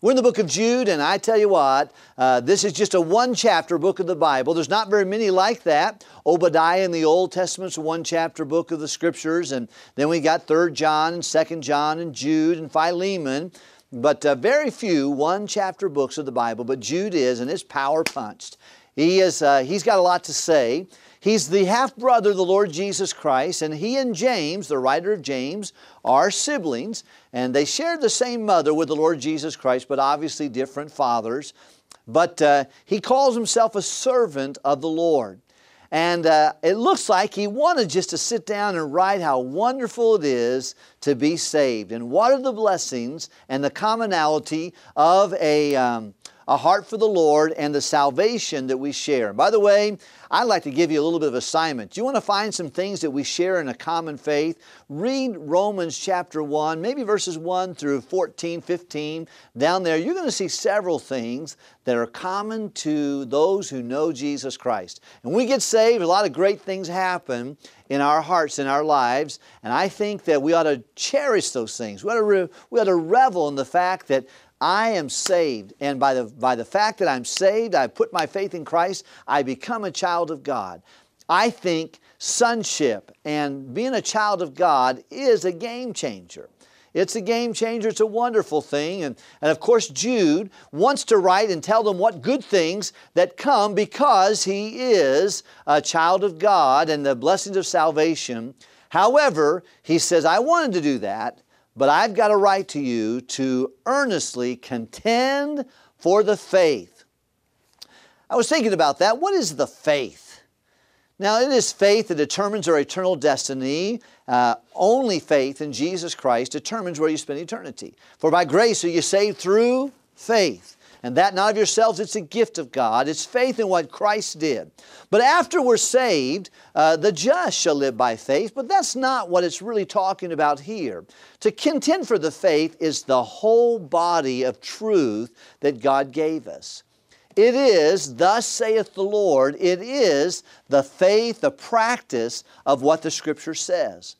We're in the book of Jude, and I tell you what, uh, this is just a one chapter book of the Bible. There's not very many like that. Obadiah in the Old Testament's one chapter book of the Scriptures, and then we got 3rd John and 2nd John and Jude and Philemon. But uh, very few one chapter books of the Bible, but Jude is, and it's power punched. He is, uh, he's got a lot to say. He's the half brother of the Lord Jesus Christ, and he and James, the writer of James, are siblings, and they shared the same mother with the Lord Jesus Christ, but obviously different fathers. But uh, he calls himself a servant of the Lord. And uh, it looks like he wanted just to sit down and write how wonderful it is to be saved and what are the blessings and the commonality of a, um, a heart for the Lord and the salvation that we share. By the way, I'd like to give you a little bit of assignment. Do you want to find some things that we share in a common faith? Read Romans chapter 1, maybe verses 1 through 14, 15. Down there, you're going to see several things that are common to those who know Jesus Christ. And we get saved, a lot of great things happen in our hearts, in our lives, and I think that we ought to cherish those things. We ought to, re- we ought to revel in the fact that I am saved, and by the, by the fact that I'm saved, I put my faith in Christ, I become a child of God. I think sonship and being a child of God is a game changer. It's a game changer. It's a wonderful thing. And, and of course, Jude wants to write and tell them what good things that come because he is a child of God and the blessings of salvation. However, he says, I wanted to do that, but I've got a right to you to earnestly contend for the faith. I was thinking about that. What is the faith? Now, it is faith that determines our eternal destiny. Uh, only faith in Jesus Christ determines where you spend eternity. For by grace are you saved through faith and that not of yourselves, it's a gift of God. It's faith in what Christ did. But after we're saved, uh, the just shall live by faith, but that's not what it's really talking about here. To contend for the faith is the whole body of truth that God gave us. It is, thus saith the Lord, it is the faith, the practice of what the Scripture says.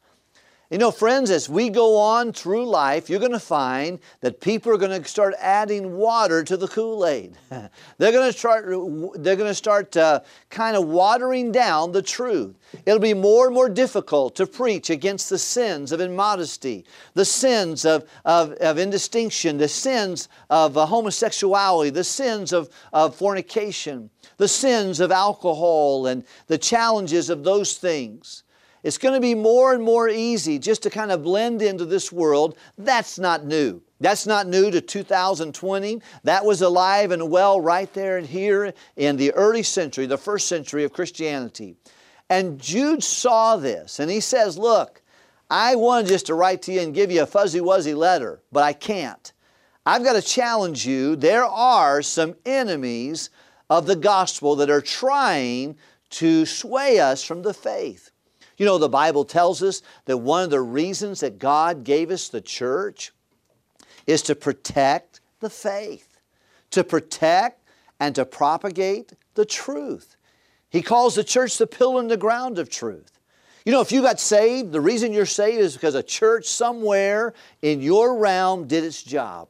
You know, friends, as we go on through life, you're going to find that people are going to start adding water to the Kool-Aid. they're going to start, they're going to start uh, kind of watering down the truth. It'll be more and more difficult to preach against the sins of immodesty, the sins of, of, of indistinction, the sins of uh, homosexuality, the sins of, of fornication, the sins of alcohol, and the challenges of those things. It's going to be more and more easy just to kind of blend into this world. That's not new. That's not new to 2020. That was alive and well right there and here in the early century, the first century of Christianity. And Jude saw this and he says, Look, I wanted just to write to you and give you a fuzzy wuzzy letter, but I can't. I've got to challenge you. There are some enemies of the gospel that are trying to sway us from the faith. You know, the Bible tells us that one of the reasons that God gave us the church is to protect the faith, to protect and to propagate the truth. He calls the church the pillar and the ground of truth. You know, if you got saved, the reason you're saved is because a church somewhere in your realm did its job.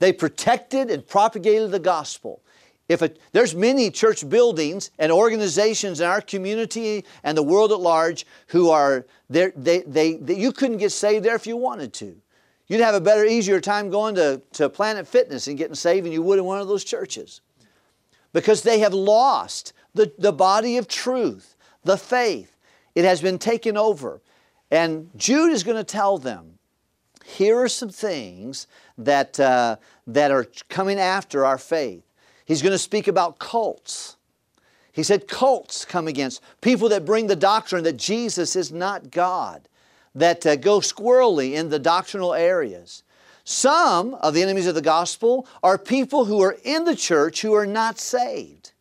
They protected and propagated the gospel. If a, there's many church buildings and organizations in our community and the world at large who are there, they, they, they, you couldn't get saved there if you wanted to. You'd have a better, easier time going to, to Planet Fitness and getting saved than you would in one of those churches. Because they have lost the, the body of truth, the faith. It has been taken over. And Jude is going to tell them here are some things that, uh, that are coming after our faith. He's going to speak about cults. He said cults come against people that bring the doctrine that Jesus is not God, that uh, go squirrely in the doctrinal areas. Some of the enemies of the gospel are people who are in the church who are not saved.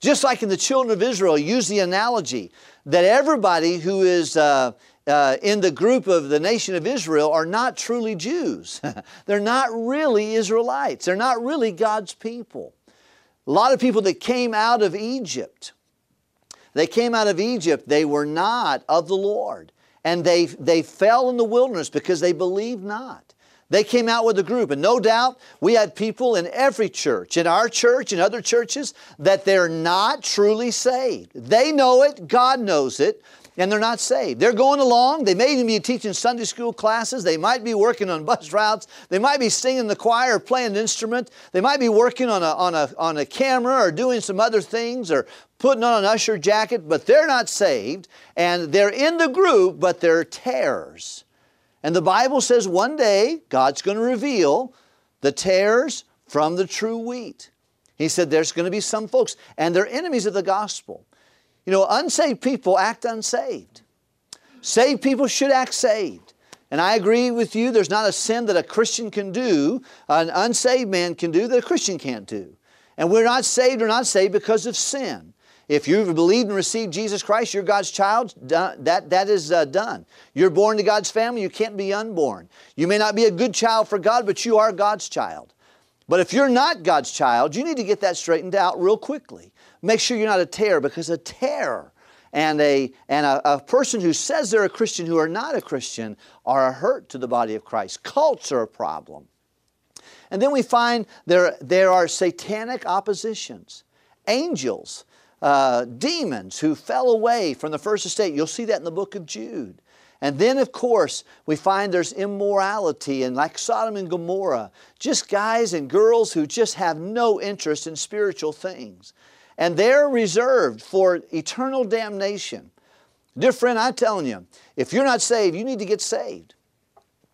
Just like in the children of Israel, use the analogy that everybody who is uh, uh, in the group of the nation of Israel are not truly Jews. They're not really Israelites. They're not really God's people. A lot of people that came out of Egypt, they came out of Egypt, they were not of the Lord. And they, they fell in the wilderness because they believed not. They came out with a group, and no doubt we had people in every church, in our church, in other churches, that they're not truly saved. They know it, God knows it, and they're not saved. They're going along. They may even be teaching Sunday school classes. They might be working on bus routes. They might be singing the choir or playing an instrument. They might be working on a, on a, on a camera or doing some other things or putting on an usher jacket, but they're not saved. And they're in the group, but they're tares. And the Bible says one day God's going to reveal the tares from the true wheat. He said there's going to be some folks, and they're enemies of the gospel. You know, unsaved people act unsaved. Saved people should act saved. And I agree with you, there's not a sin that a Christian can do, an unsaved man can do, that a Christian can't do. And we're not saved or not saved because of sin. If you've believed and received Jesus Christ, you're God's child, that, that is uh, done. You're born to God's family, you can't be unborn. You may not be a good child for God, but you are God's child. But if you're not God's child, you need to get that straightened out real quickly. Make sure you're not a tare, because a tare and, a, and a, a person who says they're a Christian who are not a Christian are a hurt to the body of Christ. Cults are a problem. And then we find there, there are satanic oppositions. Angels uh, demons who fell away from the first estate. You'll see that in the book of Jude. And then, of course, we find there's immorality and like Sodom and Gomorrah, just guys and girls who just have no interest in spiritual things. And they're reserved for eternal damnation. Dear friend, I'm telling you, if you're not saved, you need to get saved.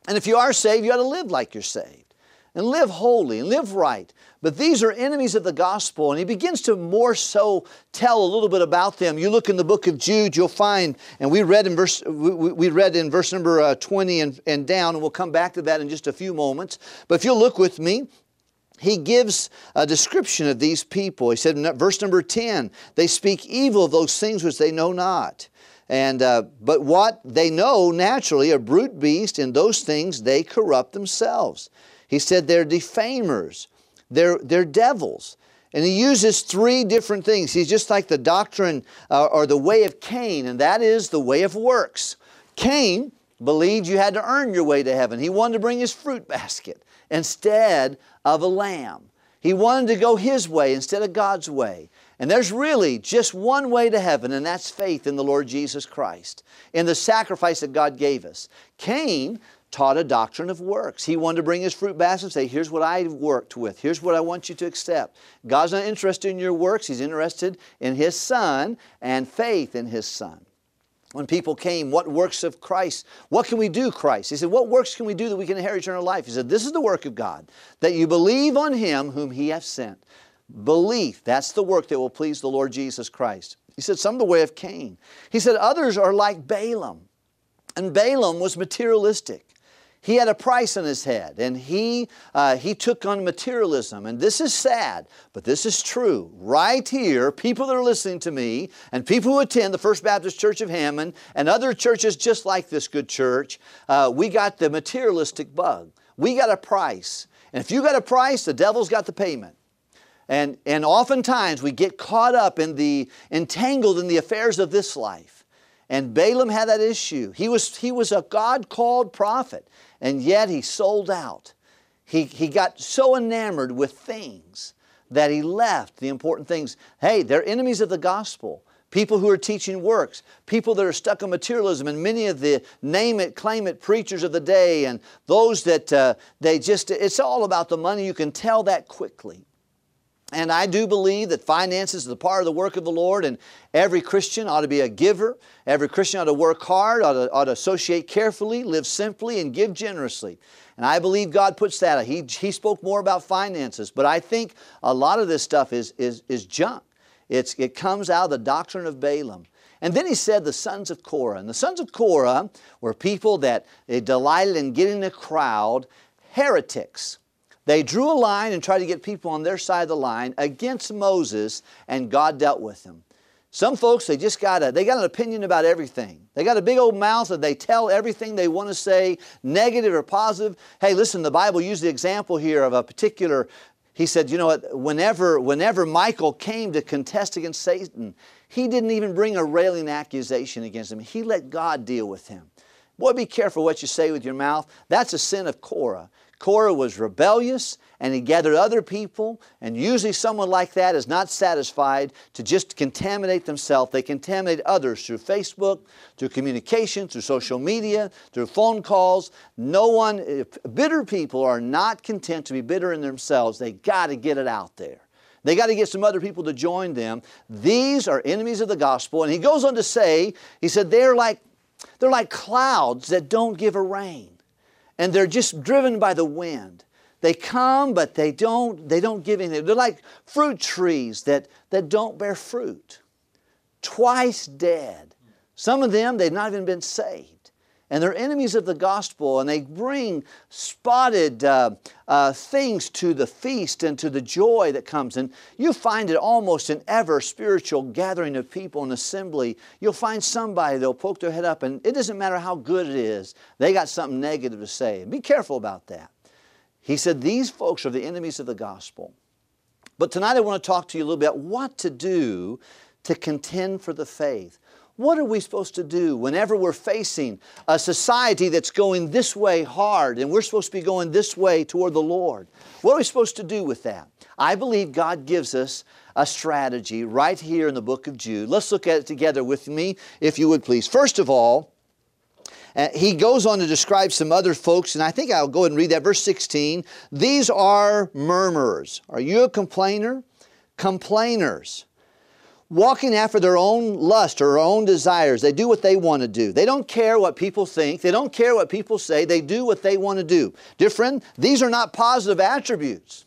And if you are saved, you ought to live like you're saved and live holy and live right. But these are enemies of the gospel, and he begins to more so tell a little bit about them. You look in the book of Jude, you'll find, and we read in verse, we, read in verse number uh, 20 and, and down, and we'll come back to that in just a few moments. But if you'll look with me, he gives a description of these people. He said in verse number 10, they speak evil of those things which they know not. And, uh, but what they know naturally, a brute beast, in those things they corrupt themselves. He said they're defamers they're, they're devils. And he uses three different things. He's just like the doctrine uh, or the way of Cain, and that is the way of works. Cain believed you had to earn your way to heaven. He wanted to bring his fruit basket instead of a lamb. He wanted to go his way instead of God's way. And there's really just one way to heaven, and that's faith in the Lord Jesus Christ, in the sacrifice that God gave us. Cain taught a doctrine of works. He wanted to bring his fruit basket and say, Here's what I worked with. Here's what I want you to accept. God's not interested in your works, He's interested in His Son and faith in His Son. When people came, what works of Christ? What can we do, Christ? He said, What works can we do that we can inherit eternal life? He said, This is the work of God, that you believe on Him whom He hath sent. Belief, that's the work that will please the Lord Jesus Christ. He said, Some the way of Cain. He said, Others are like Balaam. And Balaam was materialistic he had a price on his head and he, uh, he took on materialism. And this is sad, but this is true. Right here, people that are listening to me and people who attend the First Baptist Church of Hammond and other churches just like this good church, uh, we got the materialistic bug. We got a price. And if you got a price, the devil's got the payment. And, and oftentimes we get caught up in the, entangled in the affairs of this life. And Balaam had that issue. He was, he was a God called prophet and yet he sold out. He, he got so enamored with things that he left the important things. Hey, they're enemies of the gospel. People who are teaching works, people that are stuck on materialism, and many of the name it, claim it preachers of the day, and those that uh, they just, it's all about the money. You can tell that quickly. And I do believe that finances is a part of the work of the Lord, and every Christian ought to be a giver. Every Christian ought to work hard, ought to, ought to associate carefully, live simply, and give generously. And I believe God puts that. He, he spoke more about finances, but I think a lot of this stuff is, is, is junk. It's, it comes out of the doctrine of Balaam. And then he said the sons of Korah. And the sons of Korah were people that they delighted in getting a crowd, heretics. They drew a line and tried to get people on their side of the line against Moses, and God dealt with them. Some folks, they just got a, they got an opinion about everything. They got a big old mouth and they tell everything they want to say, negative or positive. Hey, listen, the Bible used the example here of a particular, he said, you know what, whenever, whenever Michael came to contest against Satan, he didn't even bring a railing accusation against him. He let God deal with him. Boy, be careful what you say with your mouth. That's a sin of Korah. Korah was rebellious and he gathered other people, and usually someone like that is not satisfied to just contaminate themselves. They contaminate others through Facebook, through communication, through social media, through phone calls. No one, bitter people are not content to be bitter in themselves. They got to get it out there. They got to get some other people to join them. These are enemies of the gospel. And he goes on to say, he said, they're like, they're like clouds that don't give a rain and they're just driven by the wind. They come, but they don't, they don't give anything. They're like fruit trees that, that don't bear fruit. Twice dead. Some of them, they've not even been saved and they're enemies of the gospel, and they bring spotted uh, uh, things to the feast and to the joy that comes. And you find it almost in ever spiritual gathering of people in assembly. You'll find somebody that'll poke their head up, and it doesn't matter how good it is, they got something negative to say. Be careful about that. He said, These folks are the enemies of the gospel. But tonight I want to talk to you a little bit what to do to contend for the faith. What are we supposed to do whenever we're facing a society that's going this way hard and we're supposed to be going this way toward the Lord? What are we supposed to do with that? I believe God gives us a strategy right here in the book of Jude. Let's look at it together with me, if you would please. First of all, uh, he goes on to describe some other folks, and I think I'll go ahead and read that. Verse 16 These are murmurers. Are you a complainer? Complainers walking after their own lust or their own desires. They do what they want to do. They don't care what people think. They don't care what people say. They do what they want to do. Dear friend, these are not positive attributes.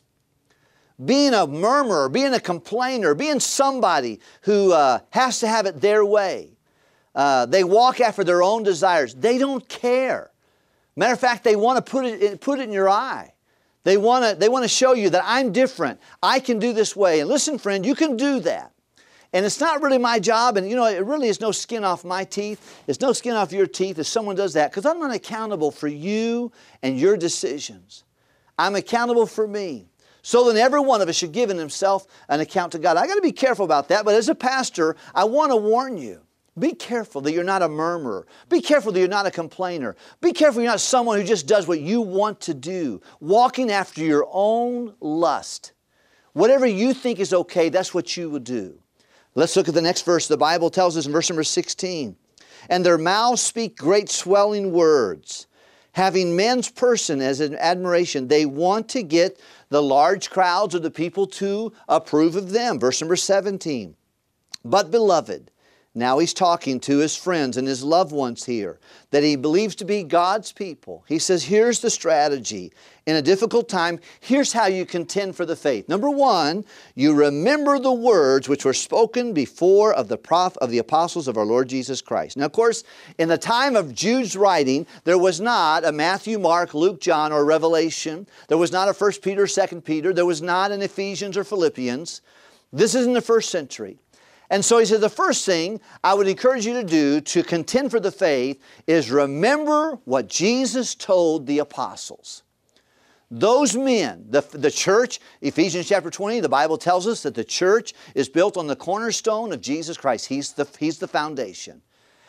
Being a murmurer, being a complainer, being somebody who uh, has to have it their way. Uh, they walk after their own desires. They don't care. Matter of fact, they want to put it, put it in your eye. They want to they want to show you that I'm different. I can do this way. And listen, friend, you can do that. And it's not really my job, and you know, it really is no skin off my teeth. It's no skin off your teeth if someone does that, because I'm not accountable for you and your decisions. I'm accountable for me. So then every one of us should give in himself an account to God. I got to be careful about that, but as a pastor, I want to warn you. Be careful that you're not a murmurer. Be careful that you're not a complainer. Be careful you're not someone who just does what you want to do, walking after your own lust. Whatever you think is okay, that's what you will do. Let's look at the next verse. The Bible tells us in verse number 16 and their mouths speak great swelling words. Having men's person as an admiration, they want to get the large crowds of the people to approve of them. Verse number 17. But, beloved, now he's talking to his friends and his loved ones here that he believes to be God's people. He says, here's the strategy. In a difficult time, here's how you contend for the faith. Number one, you remember the words which were spoken before of the prof of the apostles of our Lord Jesus Christ. Now, of course, in the time of Jude's writing, there was not a Matthew, Mark, Luke, John, or Revelation. There was not a First Peter, Second Peter. There was not an Ephesians or Philippians. This is in the first century. And so he said, the first thing I would encourage you to do to contend for the faith is remember what Jesus told the apostles. Those men, the, the church, Ephesians chapter 20, the Bible tells us that the church is built on the cornerstone of Jesus Christ. He's the, he's the foundation.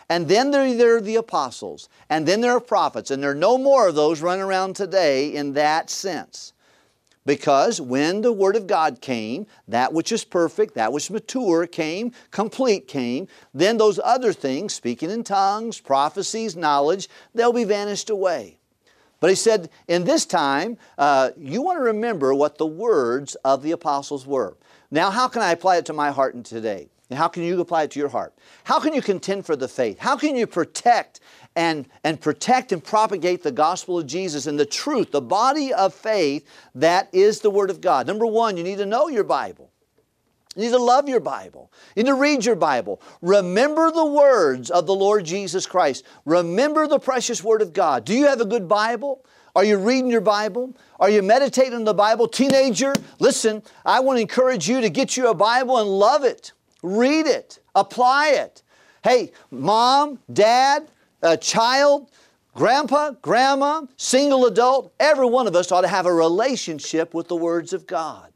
And then there, there are the apostles, and then there are prophets, and there are no more of those running around today in that sense. Because when the Word of God came, that which is perfect, that which mature came, complete came, then those other things, speaking in tongues, prophecies, knowledge, they'll be vanished away. But he said, in this time, uh, you want to remember what the words of the apostles were. Now, how can I apply it to my heart and today? And how can you apply it to your heart? How can you contend for the faith? How can you protect and, and protect and propagate the gospel of Jesus and the truth, the body of faith that is the Word of God. Number one, you need to know your Bible. You need to love your Bible. You need to read your Bible. Remember the words of the Lord Jesus Christ. Remember the precious Word of God. Do you have a good Bible? Are you reading your Bible? Are you meditating on the Bible? Teenager, listen, I want to encourage you to get you a Bible and love it. Read it. Apply it. Hey, mom, dad, a child, grandpa, grandma, single adult, every one of us ought to have a relationship with the words of God.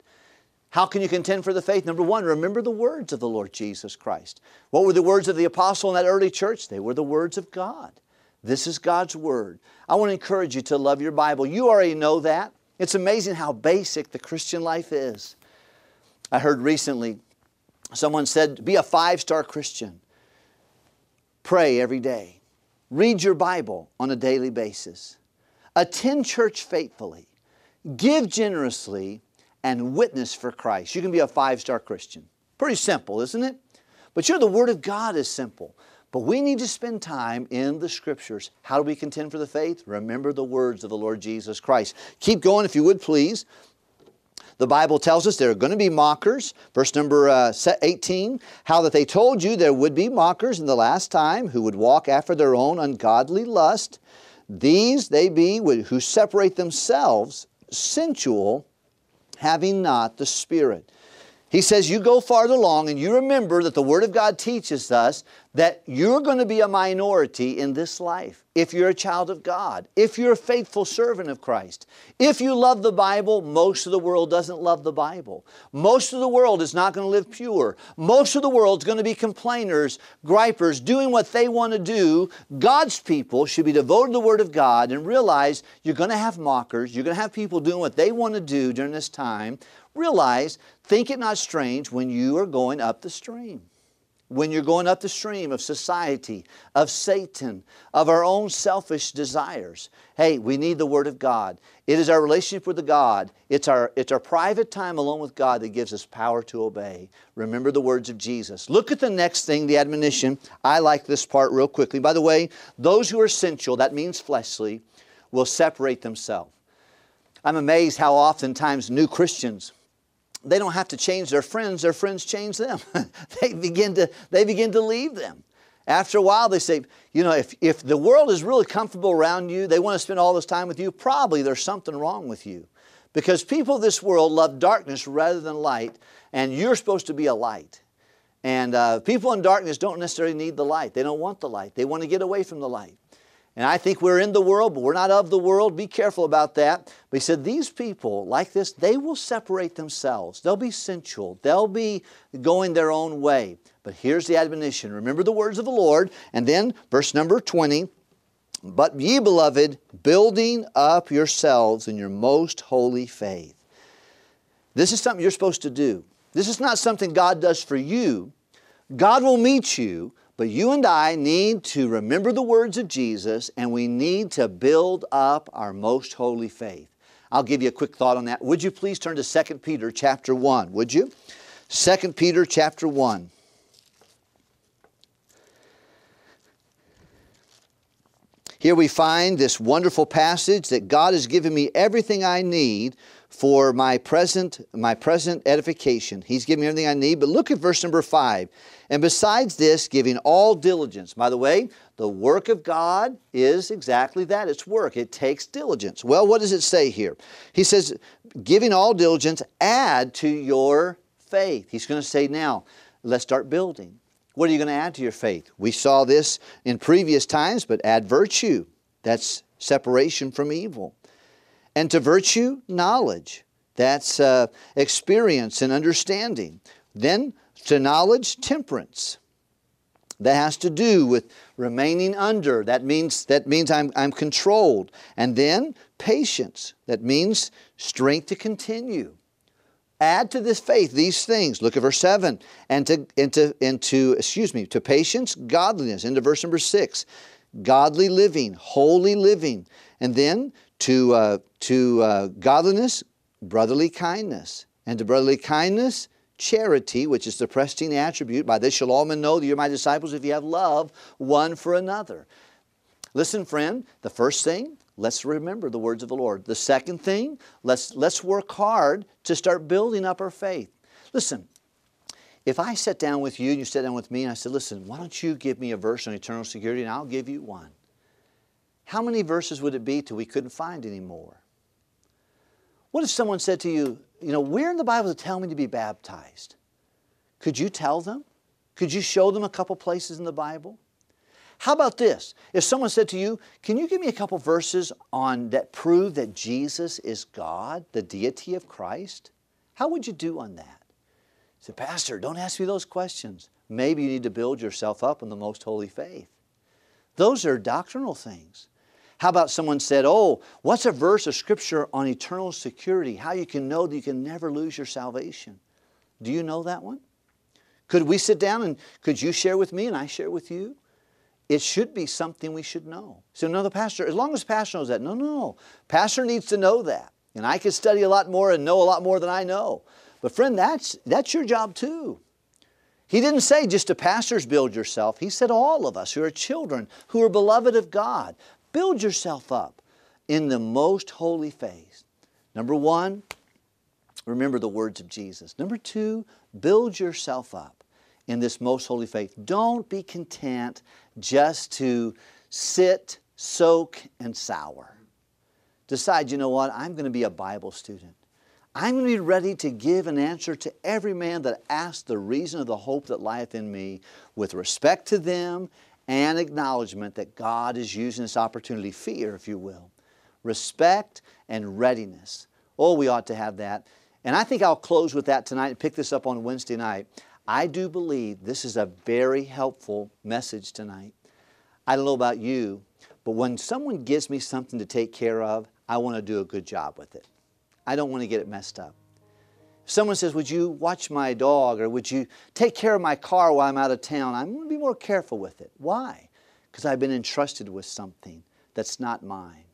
How can you contend for the faith? Number one, remember the words of the Lord Jesus Christ. What were the words of the apostle in that early church? They were the words of God. This is God's Word. I want to encourage you to love your Bible. You already know that. It's amazing how basic the Christian life is. I heard recently someone said, Be a five star Christian. Pray every day. Read your Bible on a daily basis. Attend church faithfully. Give generously and witness for Christ. You can be a five star Christian. Pretty simple, isn't it? But you know, the Word of God is simple. But we need to spend time in the Scriptures. How do we contend for the faith? Remember the words of the Lord Jesus Christ. Keep going, if you would, please. The Bible tells us there are going to be mockers. Verse number uh, 18 how that they told you there would be mockers in the last time who would walk after their own ungodly lust. These they be who separate themselves sensual, having not the Spirit. He says, You go farther along and you remember that the Word of God teaches us that you're going to be a minority in this life if you're a child of God, if you're a faithful servant of Christ. If you love the Bible, most of the world doesn't love the Bible. Most of the world is not going to live pure. Most of the world is going to be complainers, gripers, doing what they want to do. God's people should be devoted to the Word of God and realize you're going to have mockers, you're going to have people doing what they want to do during this time. Realize, think it not strange when you are going up the stream when you're going up the stream of society, of Satan, of our own selfish desires. Hey, we need the Word of God. It is our relationship with the God. It's our, it's our private time alone with God that gives us power to obey. Remember the words of Jesus. Look at the next thing, the admonition. I like this part real quickly. By the way, those who are sensual, that means fleshly, will separate themselves. I'm amazed how oftentimes new Christians they don't have to change their friends, their friends change them. they, begin to, they begin to leave them. After a while, they say, you know, if, if the world is really comfortable around you, they want to spend all this time with you, probably there's something wrong with you. Because people of this world love darkness rather than light, and you're supposed to be a light. And uh, people in darkness don't necessarily need the light. They don't want the light. They want to get away from the light. And I think we're in the world, but we're not of the world. Be careful about that. But he said, These people, like this, they will separate themselves. They'll be sensual. They'll be going their own way. But here's the admonition remember the words of the Lord. And then, verse number 20 But ye, beloved, building up yourselves in your most holy faith. This is something you're supposed to do. This is not something God does for you. God will meet you but you and I need to remember the words of Jesus and we need to build up our most holy faith. I'll give you a quick thought on that. Would you please turn to 2 Peter chapter 1, would you? 2 Peter chapter 1. Here we find this wonderful passage that God has given me everything I need for my present my present edification. He's given me everything I need. But look at verse number 5. And besides this, giving all diligence. By the way, the work of God is exactly that it's work. It takes diligence. Well, what does it say here? He says, giving all diligence, add to your faith. He's going to say, now, let's start building. What are you going to add to your faith? We saw this in previous times, but add virtue. That's separation from evil. And to virtue, knowledge. That's uh, experience and understanding. Then to knowledge, temperance. That has to do with remaining under. That means, that means I'm, I'm controlled. And then patience. That means strength to continue. Add to this faith these things. Look at verse 7. And to, into, into, excuse me, to patience, godliness. Into verse number 6. Godly living, holy living. And then to, uh, to uh, godliness, brotherly kindness. And to brotherly kindness, charity, which is the pristine attribute. By this shall all men know that you're my disciples if you have love one for another. Listen, friend, the first thing, let's remember the words of the Lord. The second thing, let's, let's work hard to start building up our faith. Listen, if I sat down with you and you sat down with me and I said, listen, why don't you give me a verse on eternal security and I'll give you one. How many verses would it be till we couldn't find any more? What if someone said to you, you know, where in the Bible does it tell me to be baptized? Could you tell them? Could you show them a couple places in the Bible? How about this? If someone said to you, Can you give me a couple verses on that prove that Jesus is God, the deity of Christ? How would you do on that? Say, Pastor, don't ask me those questions. Maybe you need to build yourself up in the most holy faith. Those are doctrinal things. How about someone said, Oh, what's a verse of Scripture on eternal security? How you can know that you can never lose your salvation? Do you know that one? Could we sit down and could you share with me and I share with you? It should be something we should know. So, no, the pastor, as long as pastor knows that, no, no. Pastor needs to know that. And I could study a lot more and know a lot more than I know. But, friend, that's, that's your job too. He didn't say just to pastors build yourself. He said all of us who are children, who are beloved of God, build yourself up in the most holy faith. Number one, remember the words of Jesus. Number two, build yourself up in this most holy faith. Don't be content just to sit, soak, and sour. Decide, you know what, I'm going to be a Bible student. I'm going to be ready to give an answer to every man that asks the reason of the hope that lieth in me with respect to them and acknowledgement that God is using this opportunity, fear, if you will. Respect and readiness. Oh, we ought to have that. And I think I'll close with that tonight and pick this up on Wednesday night. I do believe this is a very helpful message tonight. I don't know about you, but when someone gives me something to take care of, I want to do a good job with it. I don't want to get it messed up. Someone says, Would you watch my dog or would you take care of my car while I'm out of town? I'm going to be more careful with it. Why? Because I've been entrusted with something that's not mine.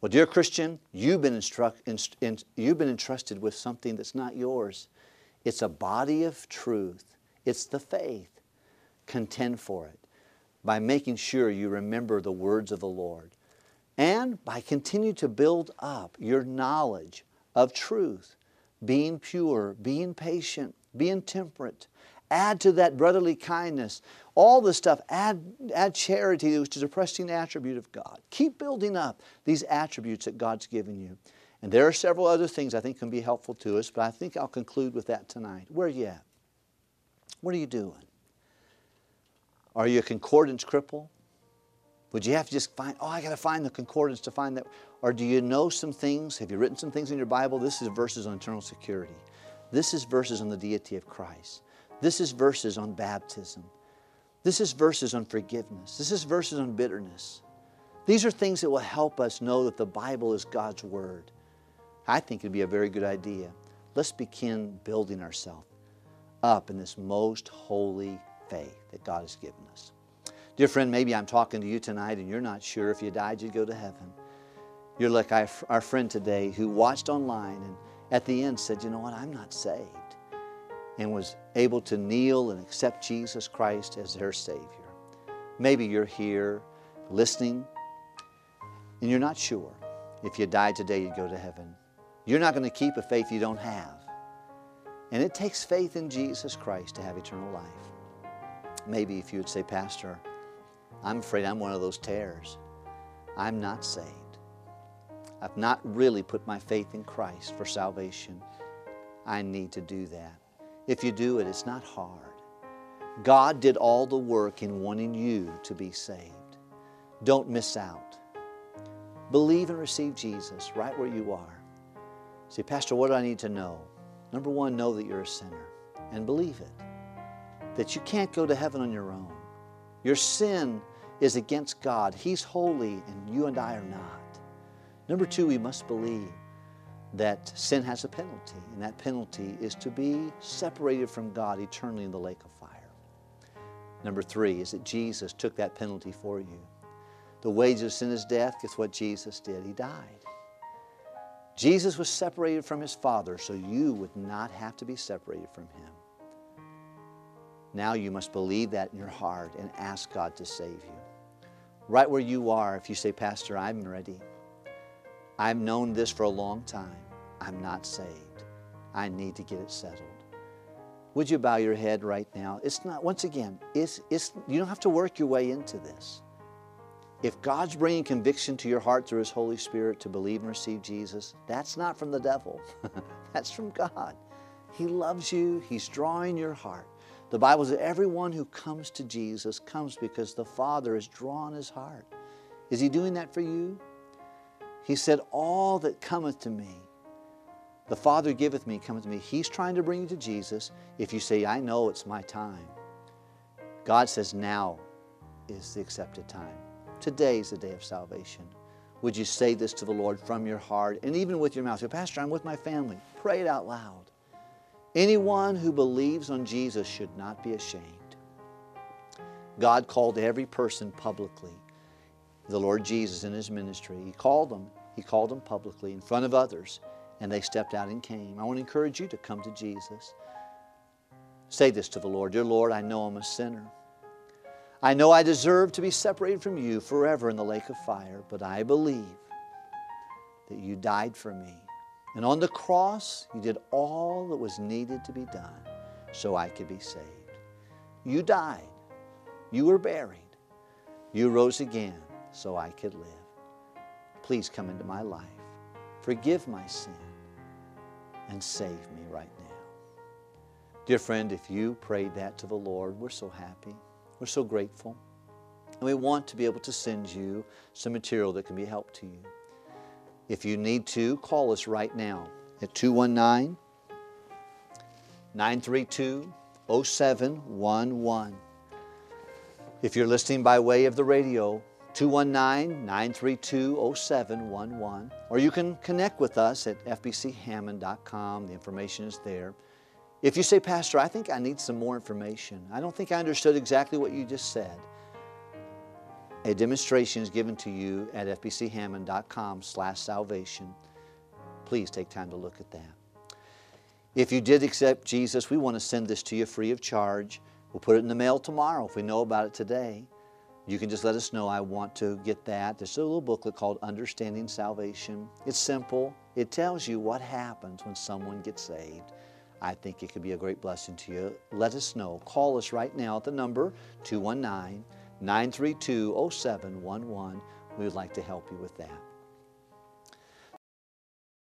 Well, dear Christian, you've been, instruct, in, in, you've been entrusted with something that's not yours. It's a body of truth, it's the faith. Contend for it by making sure you remember the words of the Lord and by continuing to build up your knowledge of truth, being pure, being patient, being temperate. Add to that brotherly kindness. All this stuff, add, add charity, which is a pressing attribute of God. Keep building up these attributes that God's given you. And there are several other things I think can be helpful to us, but I think I'll conclude with that tonight. Where are you at? What are you doing? Are you a concordance cripple? Would you have to just find, oh, I got to find the concordance to find that? Or do you know some things? Have you written some things in your Bible? This is verses on eternal security. This is verses on the deity of Christ. This is verses on baptism. This is verses on forgiveness. This is verses on bitterness. These are things that will help us know that the Bible is God's Word. I think it'd be a very good idea. Let's begin building ourselves up in this most holy faith that God has given us. Dear friend, maybe I'm talking to you tonight and you're not sure if you died, you'd go to heaven. You're like our friend today who watched online and at the end said, You know what? I'm not saved. And was able to kneel and accept Jesus Christ as their Savior. Maybe you're here listening and you're not sure if you died today, you'd go to heaven. You're not going to keep a faith you don't have. And it takes faith in Jesus Christ to have eternal life. Maybe if you would say, Pastor, I'm afraid I'm one of those tares. I'm not saved. I've not really put my faith in Christ for salvation. I need to do that. If you do it, it's not hard. God did all the work in wanting you to be saved. Don't miss out. Believe and receive Jesus right where you are. Say, Pastor, what do I need to know? Number one, know that you're a sinner and believe it. That you can't go to heaven on your own. Your sin is against God. He's holy and you and I are not. Number two, we must believe that sin has a penalty, and that penalty is to be separated from God eternally in the lake of fire. Number three is that Jesus took that penalty for you. The wages of sin is death. Guess what Jesus did? He died. Jesus was separated from his Father so you would not have to be separated from him. Now you must believe that in your heart and ask God to save you. Right where you are, if you say, Pastor, I'm ready. I've known this for a long time. I'm not saved. I need to get it settled. Would you bow your head right now? It's not, once again, it's, it's, you don't have to work your way into this. If God's bringing conviction to your heart through His Holy Spirit to believe and receive Jesus, that's not from the devil. that's from God. He loves you, He's drawing your heart. The Bible says everyone who comes to Jesus comes because the Father has drawn his heart. Is he doing that for you? He said, All that cometh to me, the Father giveth me, cometh to me. He's trying to bring you to Jesus. If you say, I know it's my time, God says, Now is the accepted time. Today's the day of salvation. Would you say this to the Lord from your heart and even with your mouth? Say, Pastor, I'm with my family. Pray it out loud. Anyone who believes on Jesus should not be ashamed. God called every person publicly. The Lord Jesus in his ministry, he called them. He called them publicly in front of others, and they stepped out and came. I want to encourage you to come to Jesus. Say this to the Lord Dear Lord, I know I'm a sinner. I know I deserve to be separated from you forever in the lake of fire, but I believe that you died for me. And on the cross, you did all that was needed to be done so I could be saved. You died. You were buried. You rose again so I could live. Please come into my life. Forgive my sin and save me right now. Dear friend, if you prayed that to the Lord, we're so happy. We're so grateful. And we want to be able to send you some material that can be help to you. If you need to, call us right now at 219 932 0711. If you're listening by way of the radio, 219 932 0711. Or you can connect with us at fbchammond.com. The information is there. If you say, Pastor, I think I need some more information, I don't think I understood exactly what you just said, a demonstration is given to you at fbchammond.com slash salvation. Please take time to look at that. If you did accept Jesus, we want to send this to you free of charge. We'll put it in the mail tomorrow if we know about it today. You can just let us know, I want to get that. There's a little booklet called Understanding Salvation. It's simple. It tells you what happens when someone gets saved. I think it could be a great blessing to you. Let us know. Call us right now at the number 219 932 0711. We would like to help you with that.